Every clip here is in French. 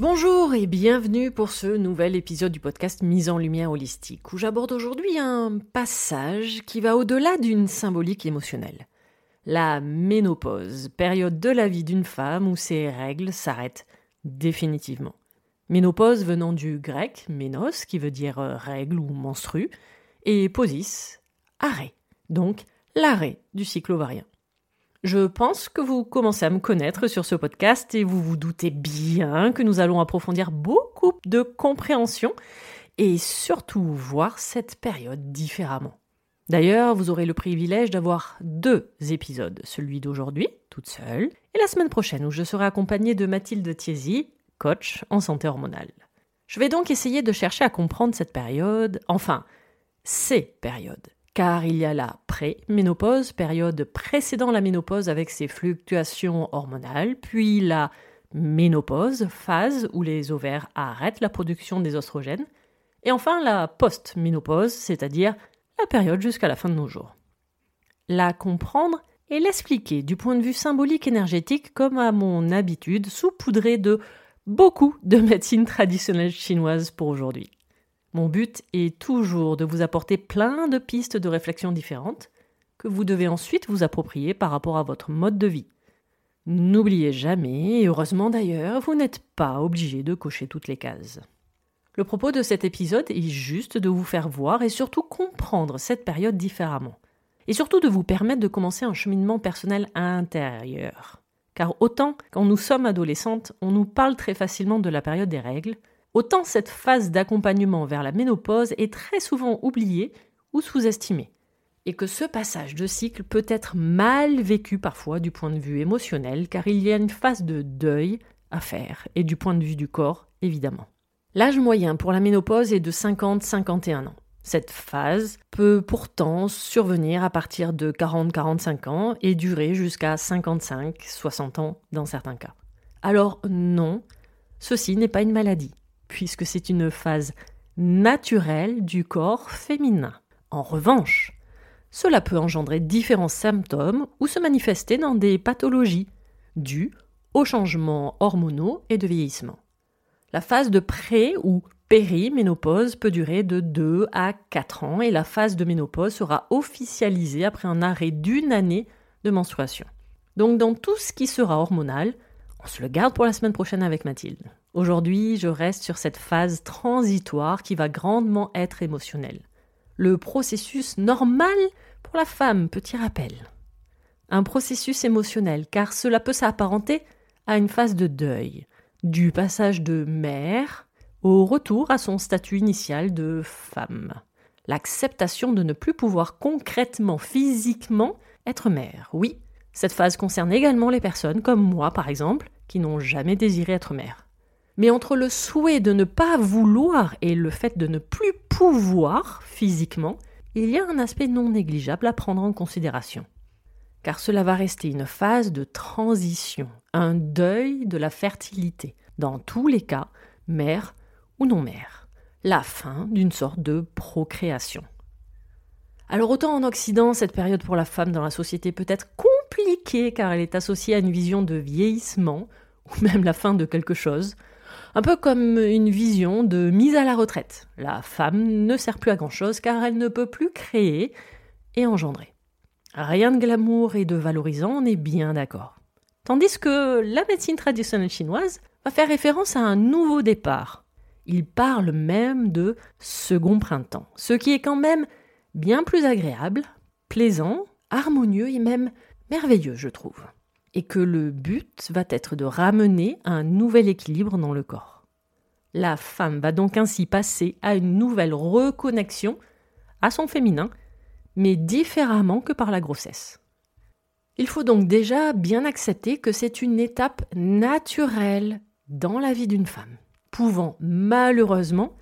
Bonjour et bienvenue pour ce nouvel épisode du podcast Mise en lumière holistique où j'aborde aujourd'hui un passage qui va au-delà d'une symbolique émotionnelle. La ménopause, période de la vie d'une femme où ses règles s'arrêtent définitivement. Ménopause venant du grec ménos qui veut dire euh, règle ou menstru et posis, arrêt, donc l'arrêt du cycle ovarien. Je pense que vous commencez à me connaître sur ce podcast et vous vous doutez bien que nous allons approfondir beaucoup de compréhension et surtout voir cette période différemment. D'ailleurs, vous aurez le privilège d'avoir deux épisodes, celui d'aujourd'hui, toute seule, et la semaine prochaine où je serai accompagnée de Mathilde Thiesi, coach en santé hormonale. Je vais donc essayer de chercher à comprendre cette période, enfin, ces périodes car il y a la pré-ménopause, période précédant la ménopause avec ses fluctuations hormonales, puis la ménopause, phase où les ovaires arrêtent la production des oestrogènes, et enfin la post-ménopause, c'est-à-dire la période jusqu'à la fin de nos jours. La comprendre et l'expliquer du point de vue symbolique énergétique comme à mon habitude, saupoudré de beaucoup de médecine traditionnelle chinoise pour aujourd'hui. Mon but est toujours de vous apporter plein de pistes de réflexion différentes que vous devez ensuite vous approprier par rapport à votre mode de vie. N'oubliez jamais, et heureusement d'ailleurs, vous n'êtes pas obligé de cocher toutes les cases. Le propos de cet épisode est juste de vous faire voir et surtout comprendre cette période différemment. Et surtout de vous permettre de commencer un cheminement personnel intérieur. Car autant quand nous sommes adolescentes, on nous parle très facilement de la période des règles, Autant cette phase d'accompagnement vers la ménopause est très souvent oubliée ou sous-estimée, et que ce passage de cycle peut être mal vécu parfois du point de vue émotionnel, car il y a une phase de deuil à faire, et du point de vue du corps, évidemment. L'âge moyen pour la ménopause est de 50-51 ans. Cette phase peut pourtant survenir à partir de 40-45 ans et durer jusqu'à 55-60 ans dans certains cas. Alors non, ceci n'est pas une maladie puisque c'est une phase naturelle du corps féminin. En revanche, cela peut engendrer différents symptômes ou se manifester dans des pathologies dues aux changements hormonaux et de vieillissement. La phase de pré ou périménopause peut durer de 2 à 4 ans et la phase de ménopause sera officialisée après un arrêt d'une année de menstruation. Donc dans tout ce qui sera hormonal, on se le garde pour la semaine prochaine avec Mathilde. Aujourd'hui, je reste sur cette phase transitoire qui va grandement être émotionnelle. Le processus normal pour la femme, petit rappel. Un processus émotionnel, car cela peut s'apparenter à une phase de deuil. du passage de mère au retour à son statut initial de femme. L'acceptation de ne plus pouvoir concrètement, physiquement être mère. Oui, cette phase concerne également les personnes comme moi par exemple, qui n'ont jamais désiré être mère. Mais entre le souhait de ne pas vouloir et le fait de ne plus pouvoir physiquement, il y a un aspect non négligeable à prendre en considération. Car cela va rester une phase de transition, un deuil de la fertilité, dans tous les cas, mère ou non mère, la fin d'une sorte de procréation. Alors autant en Occident, cette période pour la femme dans la société peut être compliquée car elle est associée à une vision de vieillissement, ou même la fin de quelque chose, un peu comme une vision de mise à la retraite. La femme ne sert plus à grand-chose car elle ne peut plus créer et engendrer. Rien de glamour et de valorisant, on est bien d'accord. Tandis que la médecine traditionnelle chinoise va faire référence à un nouveau départ. Il parle même de second printemps, ce qui est quand même bien plus agréable, plaisant, harmonieux et même merveilleux, je trouve et que le but va être de ramener un nouvel équilibre dans le corps. La femme va donc ainsi passer à une nouvelle reconnexion à son féminin, mais différemment que par la grossesse. Il faut donc déjà bien accepter que c'est une étape naturelle dans la vie d'une femme, pouvant malheureusement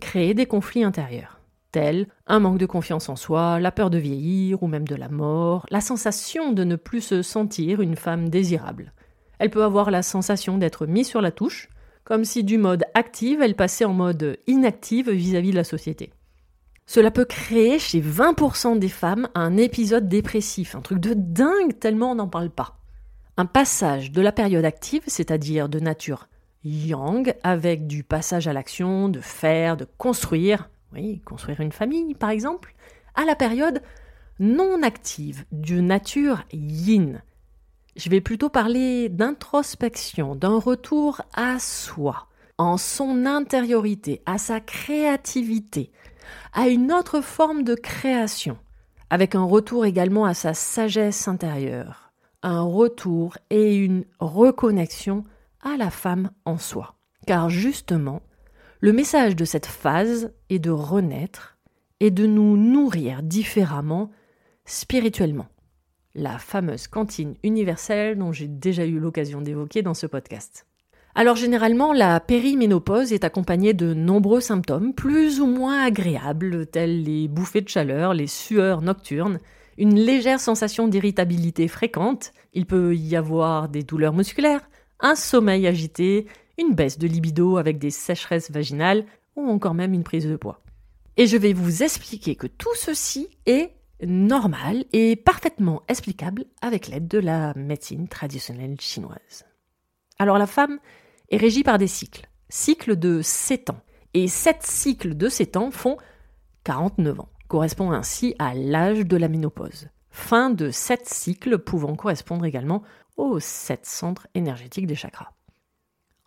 créer des conflits intérieurs tels un manque de confiance en soi, la peur de vieillir ou même de la mort, la sensation de ne plus se sentir une femme désirable. Elle peut avoir la sensation d'être mise sur la touche, comme si du mode active elle passait en mode inactive vis-à-vis de la société. Cela peut créer chez 20% des femmes un épisode dépressif, un truc de dingue tellement on n'en parle pas. Un passage de la période active, c'est-à-dire de nature yang, avec du passage à l'action, de faire, de construire, oui, construire une famille par exemple, à la période non active, de nature yin. Je vais plutôt parler d'introspection, d'un retour à soi, en son intériorité, à sa créativité, à une autre forme de création, avec un retour également à sa sagesse intérieure, un retour et une reconnexion à la femme en soi. Car justement, le message de cette phase est de renaître et de nous nourrir différemment spirituellement. La fameuse cantine universelle dont j'ai déjà eu l'occasion d'évoquer dans ce podcast. Alors généralement, la périménopause est accompagnée de nombreux symptômes plus ou moins agréables, tels les bouffées de chaleur, les sueurs nocturnes, une légère sensation d'irritabilité fréquente, il peut y avoir des douleurs musculaires, un sommeil agité, une baisse de libido avec des sécheresses vaginales ou encore même une prise de poids. Et je vais vous expliquer que tout ceci est normal et parfaitement explicable avec l'aide de la médecine traditionnelle chinoise. Alors la femme est régie par des cycles, cycles de 7 ans. Et 7 cycles de 7 ans font 49 ans, correspond ainsi à l'âge de la ménopause. Fin de 7 cycles pouvant correspondre également aux 7 centres énergétiques des chakras.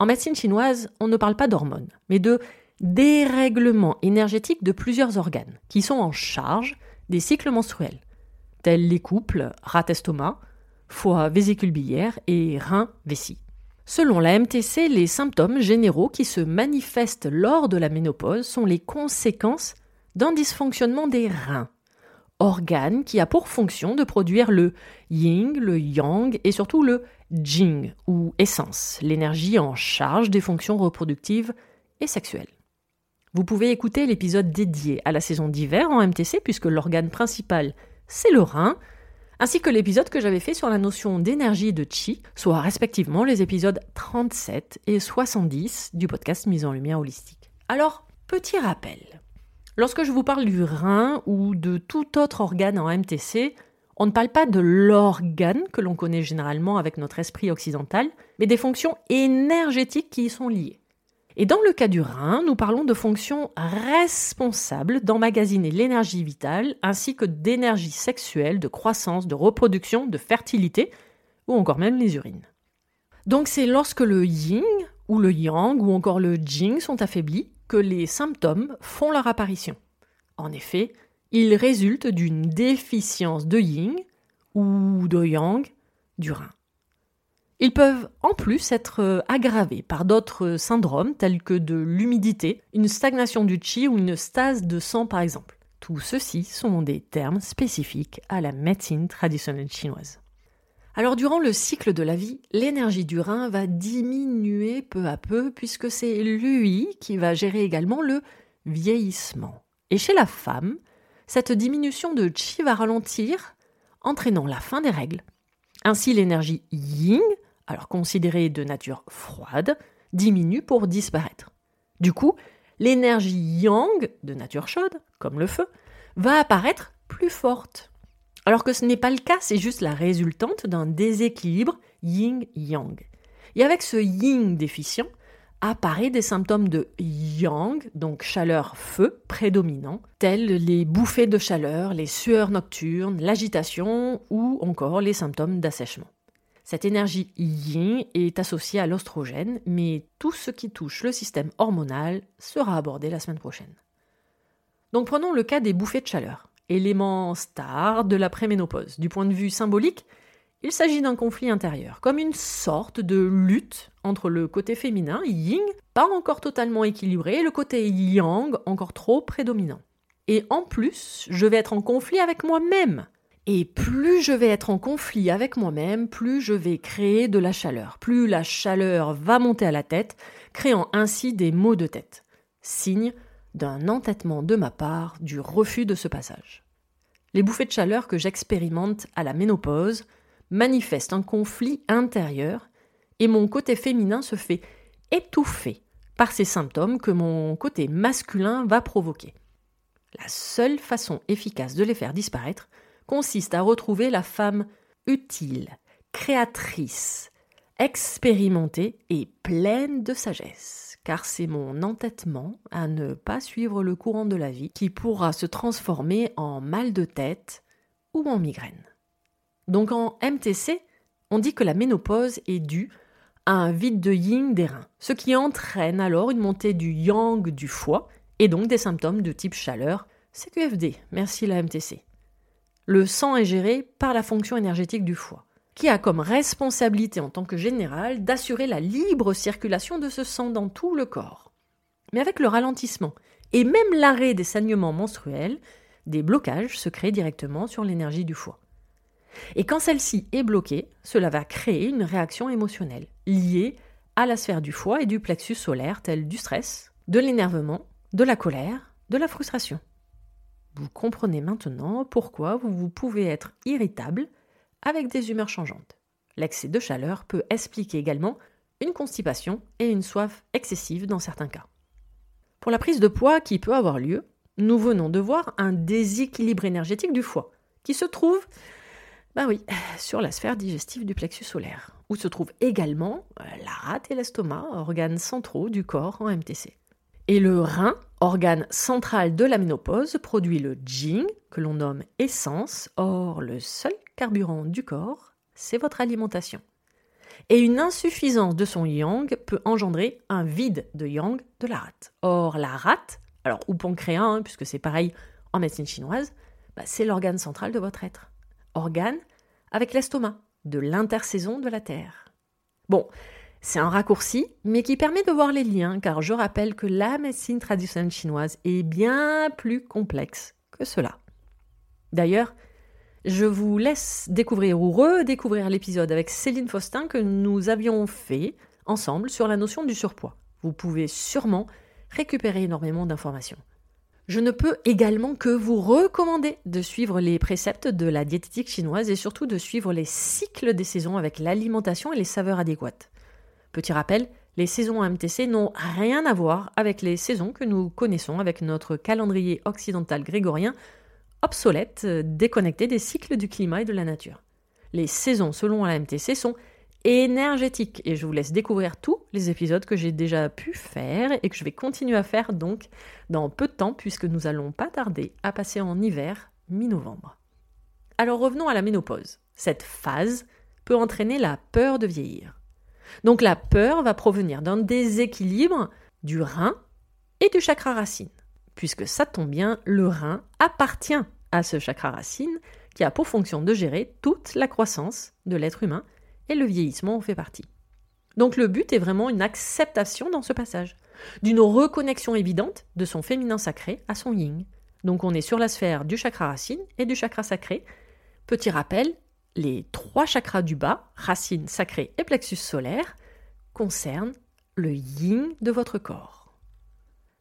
En médecine chinoise, on ne parle pas d'hormones, mais de dérèglement énergétique de plusieurs organes qui sont en charge des cycles menstruels, tels les couples rat-estomac, foie vésicule biliaire et rein-vessie. Selon la MTC, les symptômes généraux qui se manifestent lors de la ménopause sont les conséquences d'un dysfonctionnement des reins, organe qui a pour fonction de produire le yin, le yang et surtout le jing ou essence, l'énergie en charge des fonctions reproductives et sexuelles. Vous pouvez écouter l'épisode dédié à la saison d'hiver en MTC puisque l'organe principal c'est le rein, ainsi que l'épisode que j'avais fait sur la notion d'énergie de chi, soit respectivement les épisodes 37 et 70 du podcast Mise en lumière holistique. Alors, petit rappel. Lorsque je vous parle du rein ou de tout autre organe en MTC, on ne parle pas de l'organe que l'on connaît généralement avec notre esprit occidental, mais des fonctions énergétiques qui y sont liées. Et dans le cas du rein, nous parlons de fonctions responsables d'emmagasiner l'énergie vitale ainsi que d'énergie sexuelle, de croissance, de reproduction, de fertilité ou encore même les urines. Donc c'est lorsque le yin ou le yang ou encore le jing sont affaiblis que les symptômes font leur apparition. En effet, il résulte d'une déficience de yin ou de yang du rein. Ils peuvent en plus être euh, aggravés par d'autres syndromes tels que de l'humidité, une stagnation du chi ou une stase de sang par exemple. Tout ceci sont des termes spécifiques à la médecine traditionnelle chinoise. Alors durant le cycle de la vie, l'énergie du rein va diminuer peu à peu puisque c'est lui qui va gérer également le vieillissement. Et chez la femme, cette diminution de chi va ralentir, entraînant la fin des règles. Ainsi l'énergie yin alors considérée de nature froide, diminue pour disparaître. Du coup, l'énergie yang, de nature chaude, comme le feu, va apparaître plus forte. Alors que ce n'est pas le cas, c'est juste la résultante d'un déséquilibre yin-yang. Et avec ce yin déficient, apparaît des symptômes de yang, donc chaleur-feu prédominant, tels les bouffées de chaleur, les sueurs nocturnes, l'agitation ou encore les symptômes d'assèchement. Cette énergie yin est associée à l'ostrogène, mais tout ce qui touche le système hormonal sera abordé la semaine prochaine. Donc prenons le cas des bouffées de chaleur, élément star de la préménopause. Du point de vue symbolique, il s'agit d'un conflit intérieur, comme une sorte de lutte entre le côté féminin, yin, pas encore totalement équilibré, et le côté yang, encore trop prédominant. Et en plus, je vais être en conflit avec moi-même. Et plus je vais être en conflit avec moi-même, plus je vais créer de la chaleur. Plus la chaleur va monter à la tête, créant ainsi des maux de tête. Signe d'un entêtement de ma part du refus de ce passage. Les bouffées de chaleur que j'expérimente à la ménopause manifestent un conflit intérieur et mon côté féminin se fait étouffer par ces symptômes que mon côté masculin va provoquer. La seule façon efficace de les faire disparaître, consiste à retrouver la femme utile, créatrice, expérimentée et pleine de sagesse, car c'est mon entêtement à ne pas suivre le courant de la vie qui pourra se transformer en mal de tête ou en migraine. Donc en MTC, on dit que la ménopause est due à un vide de yin des reins, ce qui entraîne alors une montée du yang du foie et donc des symptômes de type chaleur, CQFD, merci la MTC le sang est géré par la fonction énergétique du foie, qui a comme responsabilité en tant que général d'assurer la libre circulation de ce sang dans tout le corps. Mais avec le ralentissement et même l'arrêt des saignements menstruels, des blocages se créent directement sur l'énergie du foie. Et quand celle-ci est bloquée, cela va créer une réaction émotionnelle liée à la sphère du foie et du plexus solaire, telle du stress, de l'énervement, de la colère, de la frustration. Vous comprenez maintenant pourquoi vous, pouvez être irritable avec des humeurs changeantes. L'excès de chaleur peut expliquer également une constipation et une soif excessive dans certains cas. Pour la prise de poids qui peut avoir lieu, nous venons de voir un déséquilibre énergétique du foie, qui se trouve, ben oui, sur la sphère digestive du plexus solaire, où se trouvent également euh, la rate et l'estomac, organes centraux du corps en MTC. Et le rein, organe central de la ménopause, produit le jing, que l'on nomme essence. Or, le seul carburant du corps, c'est votre alimentation. Et une insuffisance de son yang peut engendrer un vide de yang de la rate. Or, la rate, alors ou pancréas, hein, puisque c'est pareil en médecine chinoise, bah, c'est l'organe central de votre être. Organe avec l'estomac, de l'intersaison de la terre. Bon, c'est un raccourci, mais qui permet de voir les liens, car je rappelle que la médecine traditionnelle chinoise est bien plus complexe que cela. D'ailleurs, je vous laisse découvrir ou redécouvrir l'épisode avec Céline Faustin que nous avions fait ensemble sur la notion du surpoids. Vous pouvez sûrement récupérer énormément d'informations. Je ne peux également que vous recommander de suivre les préceptes de la diététique chinoise et surtout de suivre les cycles des saisons avec l'alimentation et les saveurs adéquates. Petit rappel, les saisons MTC n'ont rien à voir avec les saisons que nous connaissons avec notre calendrier occidental grégorien, obsolète, déconnecté des cycles du climat et de la nature. Les saisons selon la MTC sont énergétiques et je vous laisse découvrir tous les épisodes que j'ai déjà pu faire et que je vais continuer à faire donc dans peu de temps puisque nous allons pas tarder à passer en hiver mi-novembre. Alors revenons à la ménopause. Cette phase peut entraîner la peur de vieillir. Donc la peur va provenir d'un déséquilibre du rein et du chakra racine. Puisque ça tombe bien, le rein appartient à ce chakra racine qui a pour fonction de gérer toute la croissance de l'être humain et le vieillissement en fait partie. Donc le but est vraiment une acceptation dans ce passage, d'une reconnexion évidente de son féminin sacré à son yin. Donc on est sur la sphère du chakra racine et du chakra sacré. Petit rappel, les trois chakras du bas, racine, sacré et plexus solaire, concernent le yin de votre corps.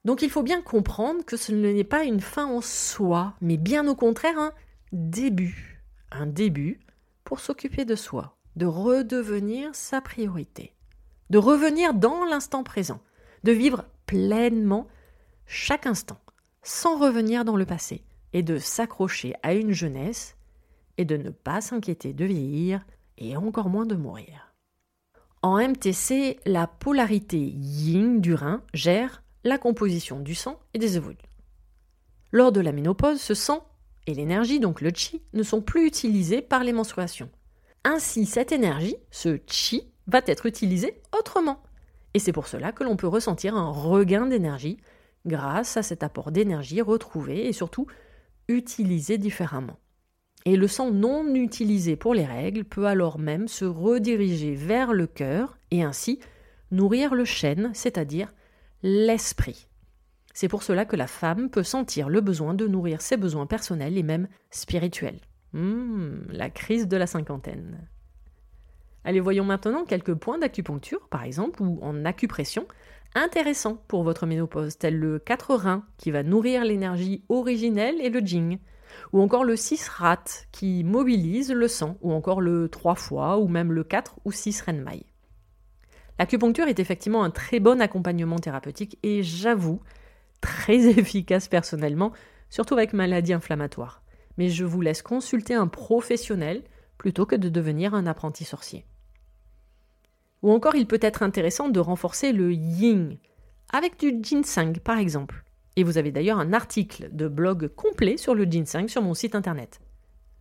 Donc il faut bien comprendre que ce n'est pas une fin en soi, mais bien au contraire un début. Un début pour s'occuper de soi, de redevenir sa priorité, de revenir dans l'instant présent, de vivre pleinement chaque instant, sans revenir dans le passé, et de s'accrocher à une jeunesse, et de ne pas s'inquiéter de vieillir, et encore moins de mourir. En MTC, la polarité yin du rein gère la composition du sang et des ovules. Lors de la ménopause, ce sang et l'énergie, donc le chi, ne sont plus utilisés par les menstruations. Ainsi, cette énergie, ce chi, va être utilisée autrement. Et c'est pour cela que l'on peut ressentir un regain d'énergie grâce à cet apport d'énergie retrouvé et surtout utilisé différemment. Et le sang non utilisé pour les règles peut alors même se rediriger vers le cœur et ainsi nourrir le chêne, c'est-à-dire l'esprit. C'est pour cela que la femme peut sentir le besoin de nourrir ses besoins personnels et même spirituels. Hum, la crise de la cinquantaine. Allez, voyons maintenant quelques points d'acupuncture, par exemple, ou en acupression, intéressants pour votre ménopause, tel le 4 reins qui va nourrir l'énergie originelle et le jing, ou encore le 6 rat qui mobilise le sang, ou encore le 3 fois, ou même le 4 ou 6 renmai. L'acupuncture est effectivement un très bon accompagnement thérapeutique et j'avoue, très efficace personnellement, surtout avec maladie inflammatoire. Mais je vous laisse consulter un professionnel plutôt que de devenir un apprenti sorcier. Ou encore, il peut être intéressant de renforcer le yin avec du ginseng par exemple. Et vous avez d'ailleurs un article de blog complet sur le ginseng sur mon site internet.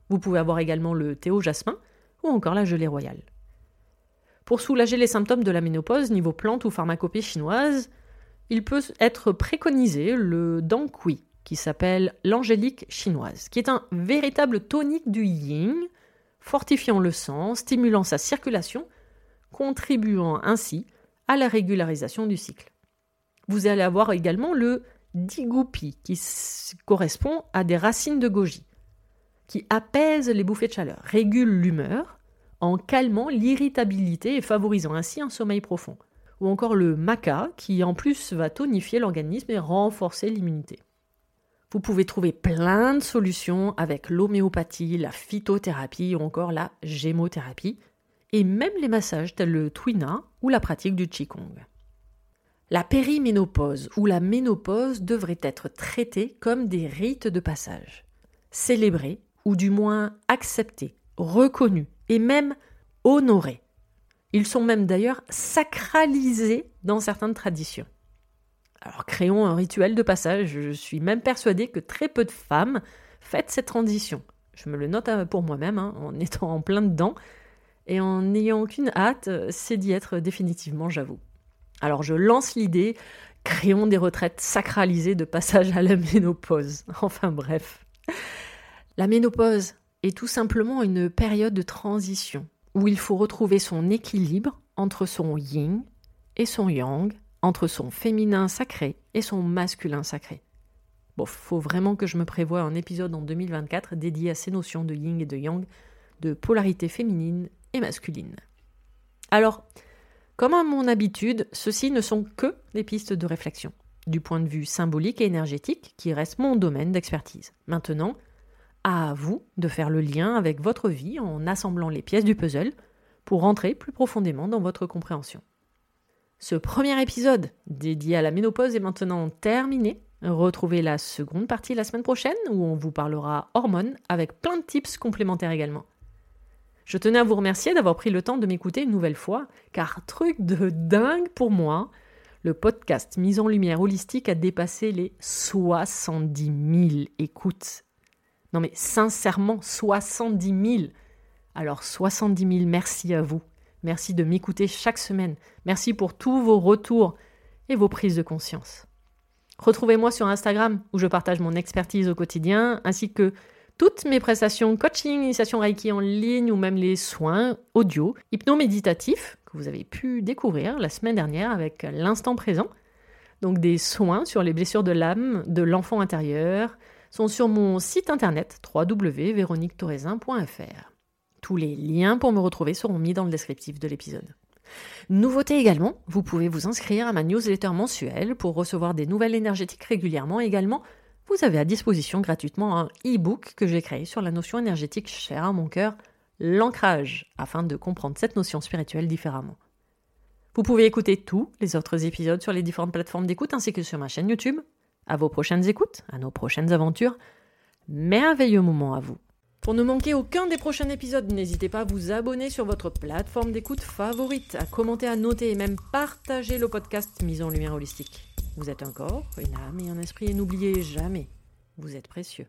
Vous pouvez avoir également le thé au jasmin ou encore la gelée royale. Pour soulager les symptômes de la ménopause niveau plante ou pharmacopée chinoise, il peut être préconisé le Kui, qui s'appelle l'angélique chinoise, qui est un véritable tonique du yin, fortifiant le sang, stimulant sa circulation contribuant ainsi à la régularisation du cycle. Vous allez avoir également le digoupi, qui correspond à des racines de goji, qui apaise les bouffées de chaleur, régule l'humeur en calmant l'irritabilité et favorisant ainsi un sommeil profond. Ou encore le maca, qui en plus va tonifier l'organisme et renforcer l'immunité. Vous pouvez trouver plein de solutions avec l'homéopathie, la phytothérapie ou encore la gémothérapie, et même les massages tels le twina ou la pratique du qigong. La périménopause ou la ménopause devrait être traitée comme des rites de passage, célébrés ou du moins acceptés, reconnus et même honorés. Ils sont même d'ailleurs sacralisés dans certaines traditions. Alors créons un rituel de passage, je suis même persuadée que très peu de femmes fêtent cette transition. Je me le note pour moi-même, hein, en étant en plein dedans, et en n'ayant aucune hâte, euh, c'est d'y être définitivement, j'avoue. Alors je lance l'idée, créons des retraites sacralisées de passage à la ménopause. Enfin bref. La ménopause est tout simplement une période de transition où il faut retrouver son équilibre entre son yin et son yang, entre son féminin sacré et son masculin sacré. Bon, faut vraiment que je me prévoie un épisode en 2024 dédié à ces notions de yin et de yang, de polarité féminine et masculine. Alors, comme à mon habitude, ceux-ci ne sont que des pistes de réflexion, du point de vue symbolique et énergétique, qui reste mon domaine d'expertise. Maintenant, à vous de faire le lien avec votre vie en assemblant les pièces du puzzle pour rentrer plus profondément dans votre compréhension. Ce premier épisode dédié à la ménopause est maintenant terminé. Retrouvez la seconde partie la semaine prochaine où on vous parlera hormones avec plein de tips complémentaires également. Je tenais à vous remercier d'avoir pris le temps de m'écouter une nouvelle fois, car truc de dingue pour moi, le podcast Mise en Lumière Holistique a dépassé les 70 000 écoutes. Non mais sincèrement, 70 000. Alors 70 000, merci à vous. Merci de m'écouter chaque semaine. Merci pour tous vos retours et vos prises de conscience. Retrouvez-moi sur Instagram où je partage mon expertise au quotidien ainsi que toutes mes prestations coaching, initiation Reiki en ligne ou même les soins audio, hypno-méditatifs que vous avez pu découvrir la semaine dernière avec l'instant présent. Donc des soins sur les blessures de l'âme de l'enfant intérieur sont sur mon site internet www.véroniquetoraisin.fr. Tous les liens pour me retrouver seront mis dans le descriptif de l'épisode. Nouveauté également, vous pouvez vous inscrire à ma newsletter mensuelle pour recevoir des nouvelles énergétiques régulièrement également vous avez à disposition gratuitement un e-book que j'ai créé sur la notion énergétique chère à mon cœur, l'ancrage, afin de comprendre cette notion spirituelle différemment. Vous pouvez écouter tous les autres épisodes sur les différentes plateformes d'écoute ainsi que sur ma chaîne YouTube. À vos prochaines écoutes, à nos prochaines aventures. Merveilleux moment à vous. Pour ne manquer aucun des prochains épisodes, n'hésitez pas à vous abonner sur votre plateforme d'écoute favorite, à commenter, à noter et même partager le podcast Mise en Lumière Holistique. Vous êtes un corps, une âme et un esprit et n'oubliez jamais, vous êtes précieux.